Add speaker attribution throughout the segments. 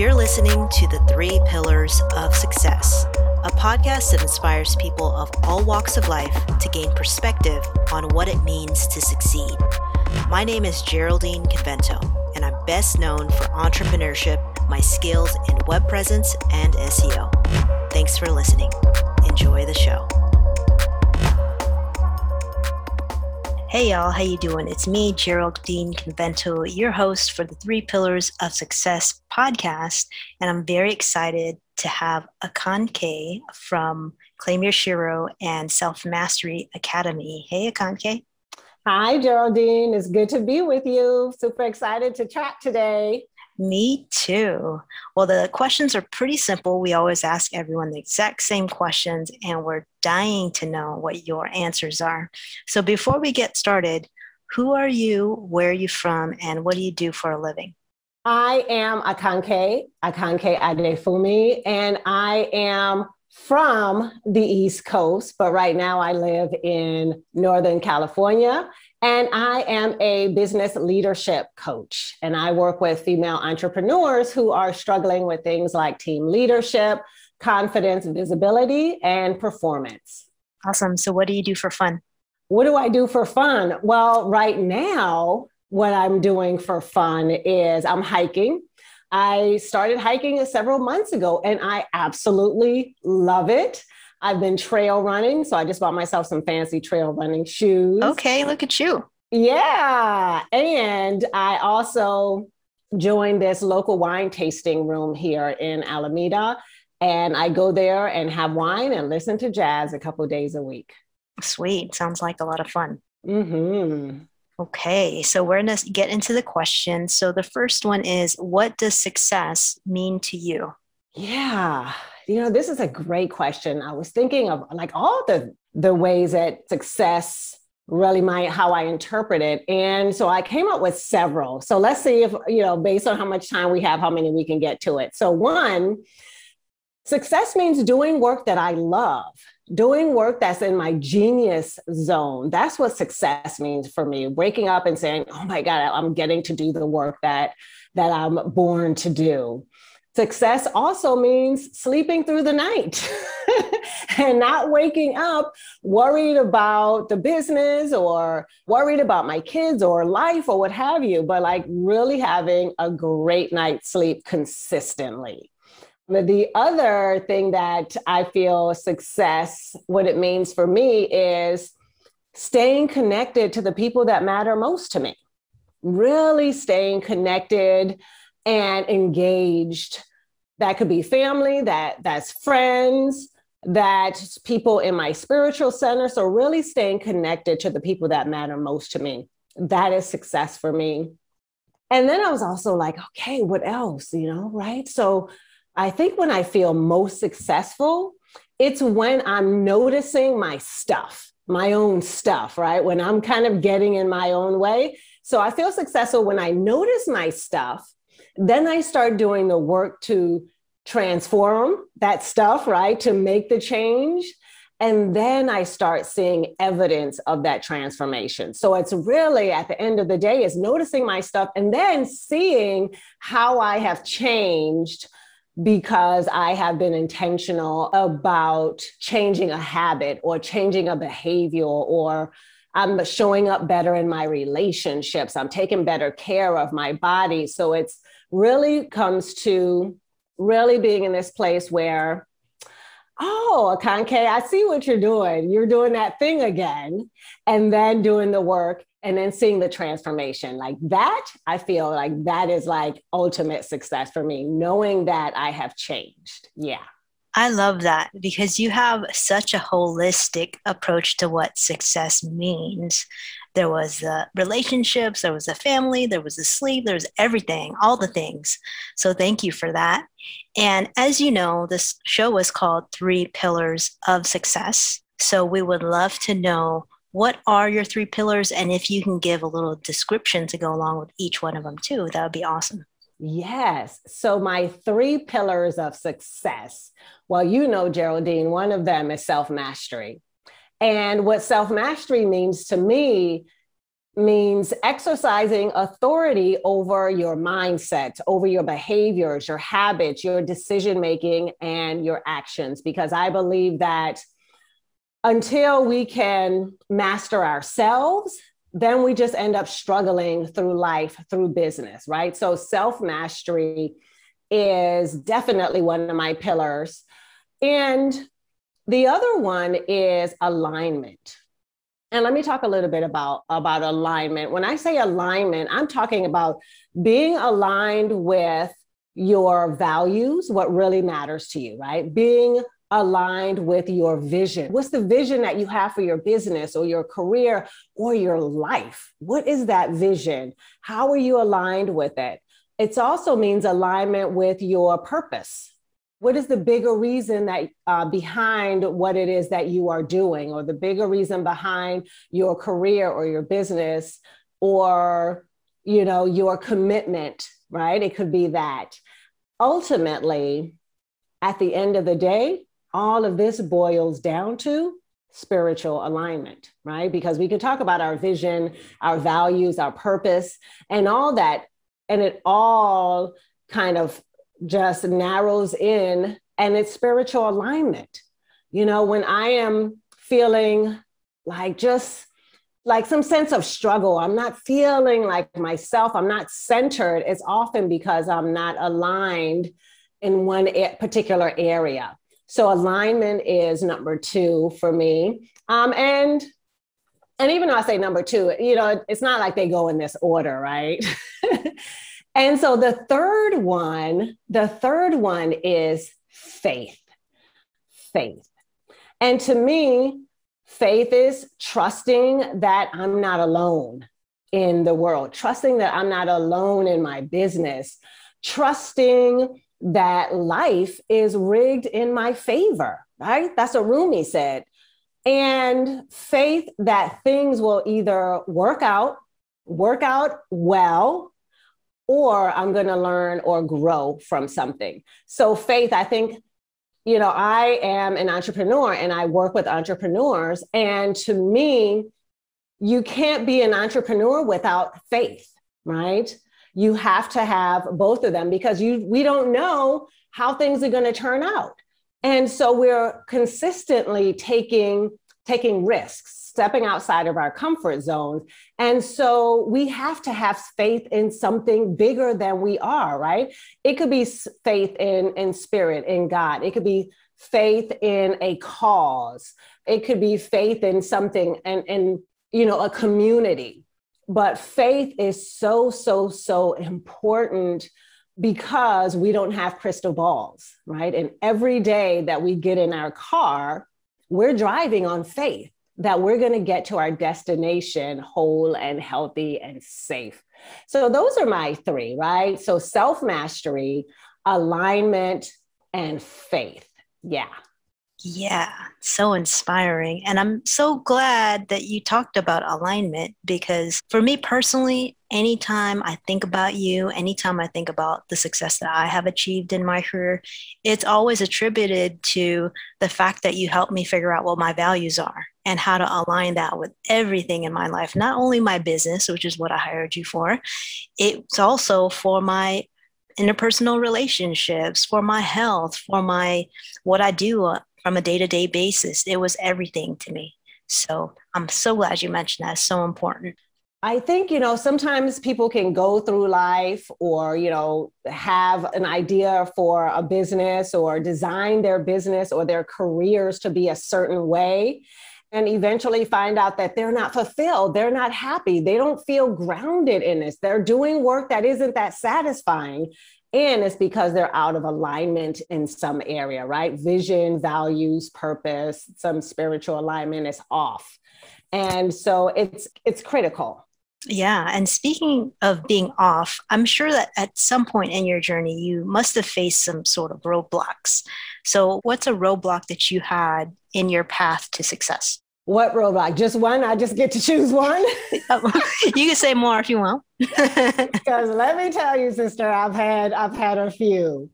Speaker 1: You're listening to the Three Pillars of Success, a podcast that inspires people of all walks of life to gain perspective on what it means to succeed. My name is Geraldine Convento, and I'm best known for entrepreneurship, my skills in web presence, and SEO. Thanks for listening. Enjoy the show. Hey y'all, how you doing? It's me, Geraldine Convento, your host for the Three Pillars of Success podcast, and I'm very excited to have Akanke from Claim Your Shero and Self Mastery Academy. Hey, Akanke.
Speaker 2: Hi, Geraldine. It's good to be with you. Super excited to chat today.
Speaker 1: Me too. Well, the questions are pretty simple. We always ask everyone the exact same questions, and we're dying to know what your answers are. So, before we get started, who are you, where are you from, and what do you do for a living?
Speaker 2: I am Akanke, Akanke Adefumi, and I am from the East Coast, but right now I live in Northern California and I am a business leadership coach, and I work with female entrepreneurs who are struggling with things like team leadership, confidence, visibility, and performance.
Speaker 1: Awesome. So, what do you do for fun?
Speaker 2: What do I do for fun? Well, right now, what I'm doing for fun is I'm hiking. I started hiking several months ago and I absolutely love it. I've been trail running. So I just bought myself some fancy trail running shoes.
Speaker 1: Okay, look at you.
Speaker 2: Yeah. And I also joined this local wine tasting room here in Alameda. And I go there and have wine and listen to jazz a couple days a week.
Speaker 1: Sweet. Sounds like a lot of fun. Mm-hmm. Okay, so we're going to get into the questions. So the first one is What does success mean to you?
Speaker 2: Yeah, you know, this is a great question. I was thinking of like all the the ways that success really might how I interpret it. And so I came up with several. So let's see if, you know, based on how much time we have, how many we can get to it. So one, success means doing work that I love, doing work that's in my genius zone. That's what success means for me. Waking up and saying, "Oh my god, I'm getting to do the work that that I'm born to do." Success also means sleeping through the night and not waking up worried about the business or worried about my kids or life or what have you, but like really having a great night's sleep consistently. The other thing that I feel success, what it means for me is staying connected to the people that matter most to me, really staying connected and engaged. That could be family, that that's friends, that's people in my spiritual center. So really staying connected to the people that matter most to me. That is success for me. And then I was also like, okay, what else? You know, right? So I think when I feel most successful, it's when I'm noticing my stuff, my own stuff, right? When I'm kind of getting in my own way. So I feel successful when I notice my stuff then I start doing the work to transform that stuff, right? To make the change. And then I start seeing evidence of that transformation. So it's really at the end of the day is noticing my stuff and then seeing how I have changed because I have been intentional about changing a habit or changing a behavior or I'm showing up better in my relationships. I'm taking better care of my body. So it's really comes to really being in this place where, oh, Akanke, I see what you're doing. You're doing that thing again, and then doing the work and then seeing the transformation. Like that, I feel like that is like ultimate success for me, knowing that I have changed. Yeah.
Speaker 1: I love that because you have such a holistic approach to what success means. There was the relationships, there was a family, there was a sleep, there was everything, all the things. So thank you for that. And as you know, this show was called Three Pillars of Success. So we would love to know what are your three pillars and if you can give a little description to go along with each one of them too, that would be awesome.
Speaker 2: Yes. So, my three pillars of success. Well, you know, Geraldine, one of them is self mastery. And what self mastery means to me means exercising authority over your mindset, over your behaviors, your habits, your decision making, and your actions. Because I believe that until we can master ourselves, then we just end up struggling through life, through business, right? So self mastery is definitely one of my pillars. And the other one is alignment. And let me talk a little bit about, about alignment. When I say alignment, I'm talking about being aligned with your values, what really matters to you, right? Being aligned with your vision. What's the vision that you have for your business or your career or your life? What is that vision? How are you aligned with it? It also means alignment with your purpose. What is the bigger reason that uh, behind what it is that you are doing, or the bigger reason behind your career or your business, or you know your commitment? Right? It could be that. Ultimately, at the end of the day, all of this boils down to spiritual alignment, right? Because we can talk about our vision, our values, our purpose, and all that and it all kind of just narrows in and it's spiritual alignment. You know, when I am feeling like just like some sense of struggle, I'm not feeling like myself, I'm not centered, it's often because I'm not aligned in one particular area. So alignment is number two for me. Um, and and even though I say number two, you know, it's not like they go in this order, right? and so the third one, the third one is faith. Faith. And to me, faith is trusting that I'm not alone in the world, trusting that I'm not alone in my business, trusting that life is rigged in my favor, right? That's what Rumi said and faith that things will either work out, work out well, or I'm going to learn or grow from something. So, faith, I think, you know, I am an entrepreneur and I work with entrepreneurs. And to me, you can't be an entrepreneur without faith, right? You have to have both of them because you we don't know how things are going to turn out. And so we're consistently taking taking risks, stepping outside of our comfort zones. And so we have to have faith in something bigger than we are, right? It could be faith in, in spirit, in God. It could be faith in a cause. It could be faith in something and, and you know, a community. But faith is so, so, so important because we don't have crystal balls, right? And every day that we get in our car, we're driving on faith that we're going to get to our destination whole and healthy and safe. So, those are my three, right? So, self mastery, alignment, and faith. Yeah.
Speaker 1: Yeah, so inspiring. And I'm so glad that you talked about alignment because for me personally, anytime I think about you, anytime I think about the success that I have achieved in my career, it's always attributed to the fact that you helped me figure out what my values are and how to align that with everything in my life, not only my business, which is what I hired you for, it's also for my interpersonal relationships, for my health, for my what I do from a day-to-day basis. It was everything to me. So I'm so glad you mentioned that. It's so important.
Speaker 2: I think, you know, sometimes people can go through life or, you know, have an idea for a business or design their business or their careers to be a certain way and eventually find out that they're not fulfilled. They're not happy. They don't feel grounded in this. They're doing work that isn't that satisfying. And it's because they're out of alignment in some area, right? Vision, values, purpose, some spiritual alignment is off. And so it's it's critical
Speaker 1: yeah. And speaking of being off, I'm sure that at some point in your journey, you must have faced some sort of roadblocks. So, what's a roadblock that you had in your path to success?
Speaker 2: What roadblock? Just one? I just get to choose one?
Speaker 1: Uh, you can say more if you want.
Speaker 2: because let me tell you, sister, I've had I've had a few.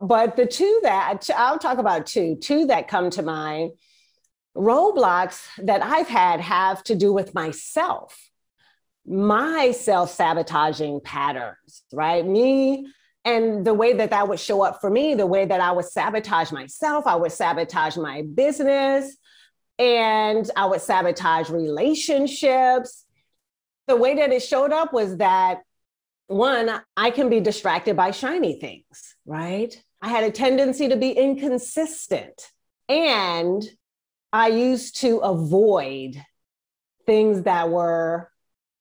Speaker 2: But the two that I'll talk about two, two that come to mind. Roadblocks that I've had have to do with myself my self sabotaging patterns, right? Me and the way that that would show up for me, the way that I would sabotage myself, I would sabotage my business, and I would sabotage relationships. The way that it showed up was that one, I can be distracted by shiny things, right? I had a tendency to be inconsistent. And I used to avoid things that were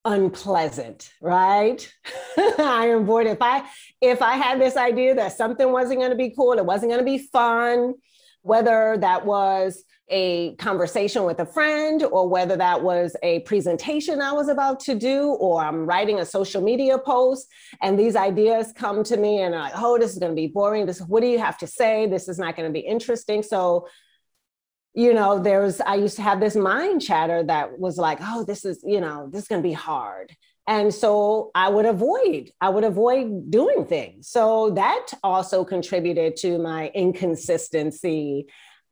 Speaker 2: unpleasant, right? I avoided if I if I had this idea that something wasn't going to be cool, it wasn't going to be fun, whether that was a conversation with a friend or whether that was a presentation I was about to do or I'm writing a social media post and these ideas come to me and I'm like, oh, this is going to be boring. This, what do you have to say? This is not going to be interesting. So, you know, there's, I used to have this mind chatter that was like, oh, this is, you know, this is going to be hard. And so I would avoid, I would avoid doing things. So that also contributed to my inconsistency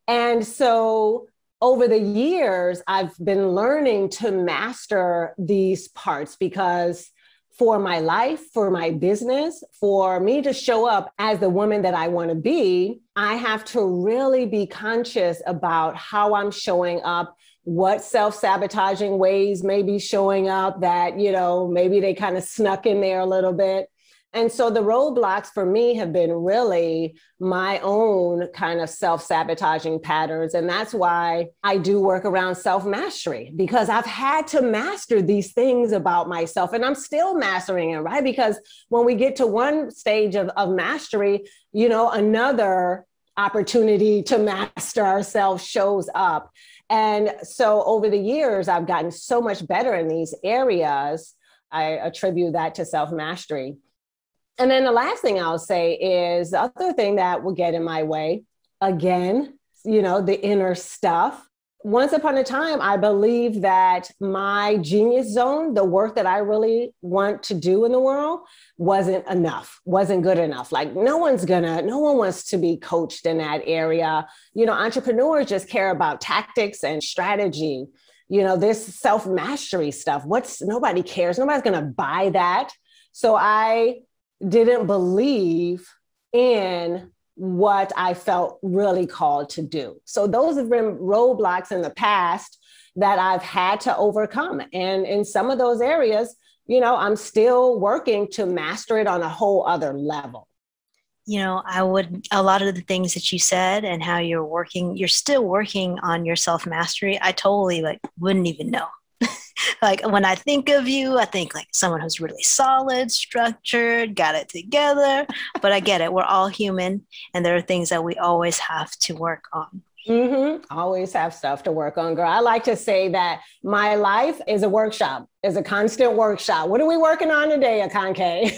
Speaker 2: and so over the years, I've been learning to master these parts because for my life, for my business, for me to show up as the woman that I want to be, I have to really be conscious about how I'm showing up, what self sabotaging ways may be showing up that, you know, maybe they kind of snuck in there a little bit. And so the roadblocks for me have been really my own kind of self sabotaging patterns. And that's why I do work around self mastery because I've had to master these things about myself and I'm still mastering it, right? Because when we get to one stage of, of mastery, you know, another opportunity to master ourselves shows up. And so over the years, I've gotten so much better in these areas. I attribute that to self mastery. And then the last thing I'll say is the other thing that will get in my way, again, you know, the inner stuff. Once upon a time, I believe that my genius zone, the work that I really want to do in the world, wasn't enough, wasn't good enough. Like, no one's gonna, no one wants to be coached in that area. You know, entrepreneurs just care about tactics and strategy. You know, this self mastery stuff. What's nobody cares. Nobody's gonna buy that. So I didn't believe in what I felt really called to do. So those have been roadblocks in the past that I've had to overcome. And in some of those areas, you know, I'm still working to master it on a whole other level.
Speaker 1: You know, I would, a lot of the things that you said and how you're working, you're still working on your self mastery. I totally like wouldn't even know like when I think of you, I think like someone who's really solid, structured, got it together. But I get it. We're all human, and there are things that we always have to work on.
Speaker 2: Mm-hmm. Always have stuff to work on, girl. I like to say that my life is a workshop, is a constant workshop. What are we working on today, Akanke?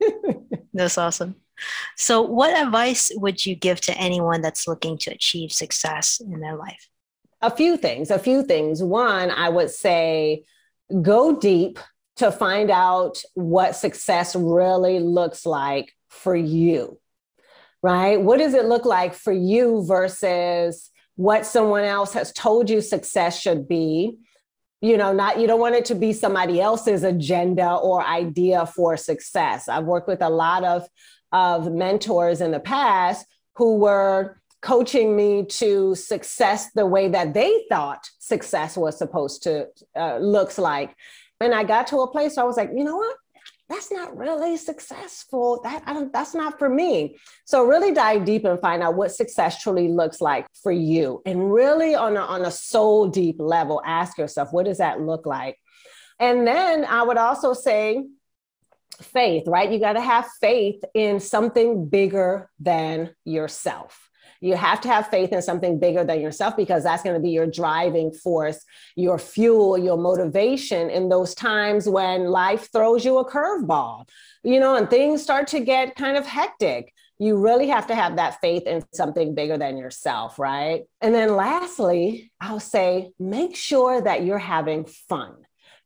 Speaker 1: That's awesome. So, what advice would you give to anyone that's looking to achieve success in their life?
Speaker 2: A few things, a few things. One, I would say go deep to find out what success really looks like for you, right? What does it look like for you versus what someone else has told you success should be? You know, not you don't want it to be somebody else's agenda or idea for success. I've worked with a lot of of mentors in the past who were coaching me to success the way that they thought success was supposed to uh, looks like. And i got to a place where i was like you know what? That's not really successful. That I don't, that's not for me. So really dive deep and find out what success truly looks like for you. And really on a, on a soul deep level ask yourself what does that look like? And then i would also say faith right? You got to have faith in something bigger than yourself you have to have faith in something bigger than yourself because that's going to be your driving force, your fuel, your motivation in those times when life throws you a curveball, you know, and things start to get kind of hectic. You really have to have that faith in something bigger than yourself, right? And then lastly, I'll say make sure that you're having fun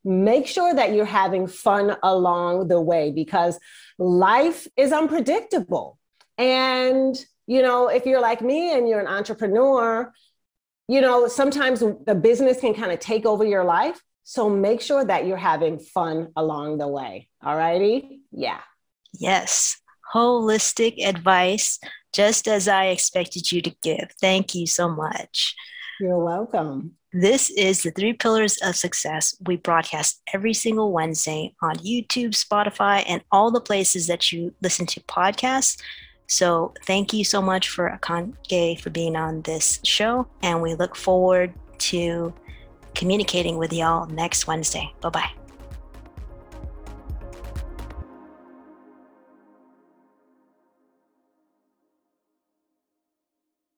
Speaker 2: make sure that you're having fun along the way because life is unpredictable. And you know, if you're like me and you're an entrepreneur, you know, sometimes the business can kind of take over your life. So make sure that you're having fun along the way. All righty? Yeah.
Speaker 1: Yes. Holistic advice, just as I expected you to give. Thank you so much.
Speaker 2: You're welcome.
Speaker 1: This is the Three Pillars of Success. We broadcast every single Wednesday on YouTube, Spotify, and all the places that you listen to podcasts. So thank you so much for Akanke for being on this show. And we look forward to communicating with y'all next Wednesday. Bye bye.